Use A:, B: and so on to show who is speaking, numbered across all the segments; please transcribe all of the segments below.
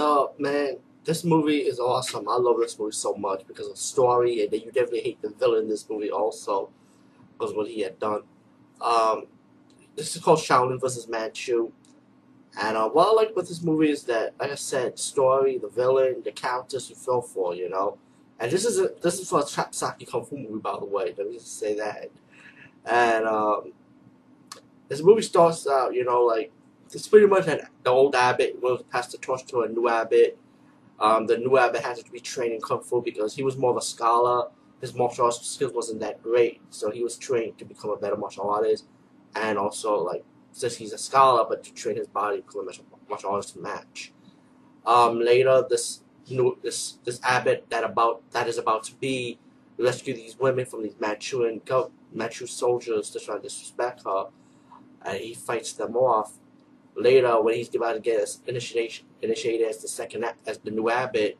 A: So, man, this movie is awesome. I love this movie so much because of the story, and you definitely hate the villain in this movie also because what he had done. Um, this is called Shaolin versus Manchu. And uh, what I like about this movie is that, like I said, story, the villain, the characters you feel for, you know. And this is a, this is for a Trapsaki Kung Fu movie, by the way. Let me just say that. And um, this movie starts out, you know, like it's pretty much an, the old abbot will pass the torch to a new abbot. Um, the new abbot has to be trained in kung fu because he was more of a scholar. His martial arts skills wasn't that great, so he was trained to become a better martial artist, and also like since he's a scholar, but to train his body to become a martial artist to match. Um, later, this new this this abbot that about that is about to be rescue these women from these Manchurian go Manchu soldiers to try to disrespect her, and he fights them off later when he's about to get his initiation initiated as the second as the new abbot,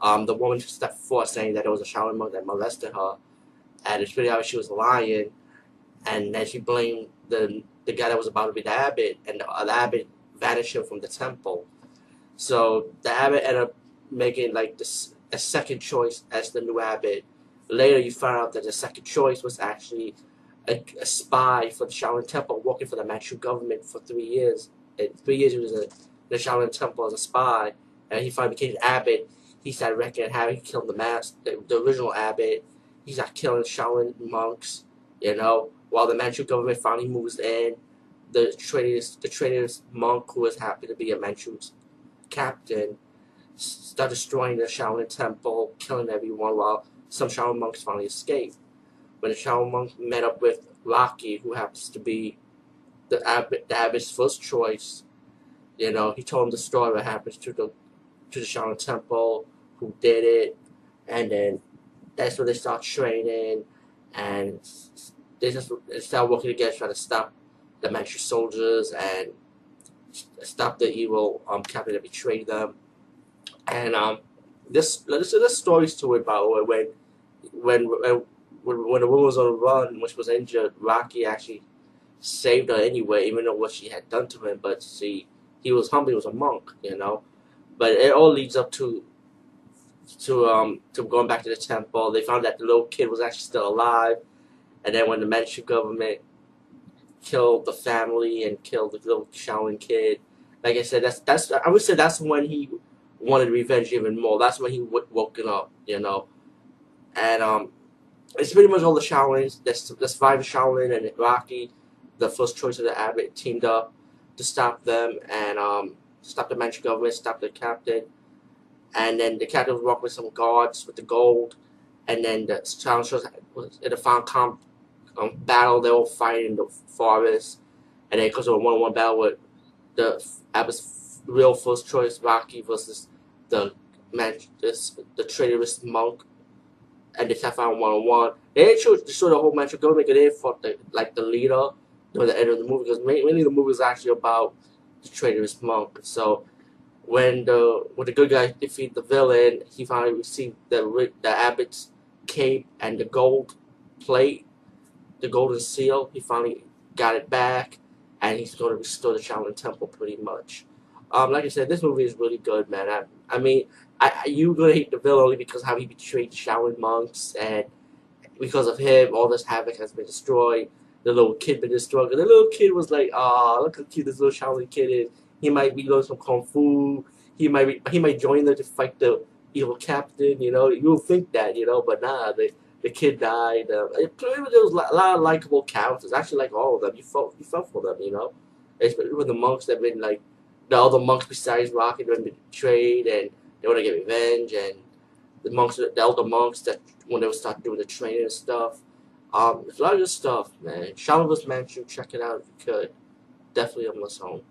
A: um, the woman stepped forward saying that it was a Shaolin monk that molested her, and it's really out she was lying, and then she blamed the the guy that was about to be the abbot, and the, the abbot vanished him from the temple. So the abbot ended up making like this a second choice as the new abbot. Later, you find out that the second choice was actually a, a spy for the Shaolin Temple, working for the Manchu government for three years three years he was in the Shaolin Temple as a spy, and he finally became an abbot. He started reckoning how he killed the master, the, the original abbot. He started killing Shaolin monks, you know, while the Manchu government finally moves in. The traitorous, the traitorous monk who was happy to be a Manchu captain started destroying the Shaolin Temple, killing everyone while some Shaolin monks finally escaped. When the Shaolin monk met up with Rocky, who happens to be the abbot, the abbot's first choice. You know, he told him the story what happens to the to the Shaolin Temple, who did it, and then that's when they start training, and they just start working together trying to stop the Manchu soldiers and stop the evil um captain that betrayed them. And um, this this this stories to it by the way when when when when the woman was on the run, which was injured, Rocky actually saved her anyway, even though what she had done to him. But see, he was humble. He was a monk, you know. But it all leads up to to um to going back to the temple. They found that the little kid was actually still alive, and then when the Manchu government killed the family and killed the little Shaolin kid, like I said, that's that's I would say that's when he wanted revenge even more. That's when he w- woken up, you know. And um, it's pretty much all the Shaolins that, that survived Shaolin and Rocky the first choice of the abbot teamed up to stop them and um, stop the Manchu government, stop the captain. And then the captain was working with some guards with the gold. And then the challengers was in the final comp um, battle, they were fighting in the forest. And then to a one on one battle with the abbot's real first choice, Rocky, versus the man, this, the traitorous monk. And they kept fighting one on one. They didn't show, the whole Manchu government, they fought the, like the leader or the end of the movie because mainly the movie is actually about the traitorous monk. So when the when the good guy defeat the villain, he finally received the the abbot's cape and the gold plate, the golden seal. He finally got it back, and he's going to restore the Shaolin Temple pretty much. Um, like I said, this movie is really good, man. I, I mean, I, you gonna hate the villain only because how he betrayed Shaolin monks, and because of him, all this havoc has been destroyed the little kid been destroyed. The little kid was like, "Ah, look how cute this little Shaolin kid is. He might be learning some kung fu. He might be, he might join them to fight the evil captain. You know, you'll think that, you know, but nah, the the kid died. Uh, it, there was a lot of likable characters. Actually, like all of them, you felt you felt for them, you know. Especially with the monks that been like the other monks besides Rocky that been betrayed and they want to get revenge and the monks, the elder monks that when they start doing the training and stuff um, there's a lot of good stuff, man. Shaolin vs. Manchu, check it out if you could. Definitely a must home.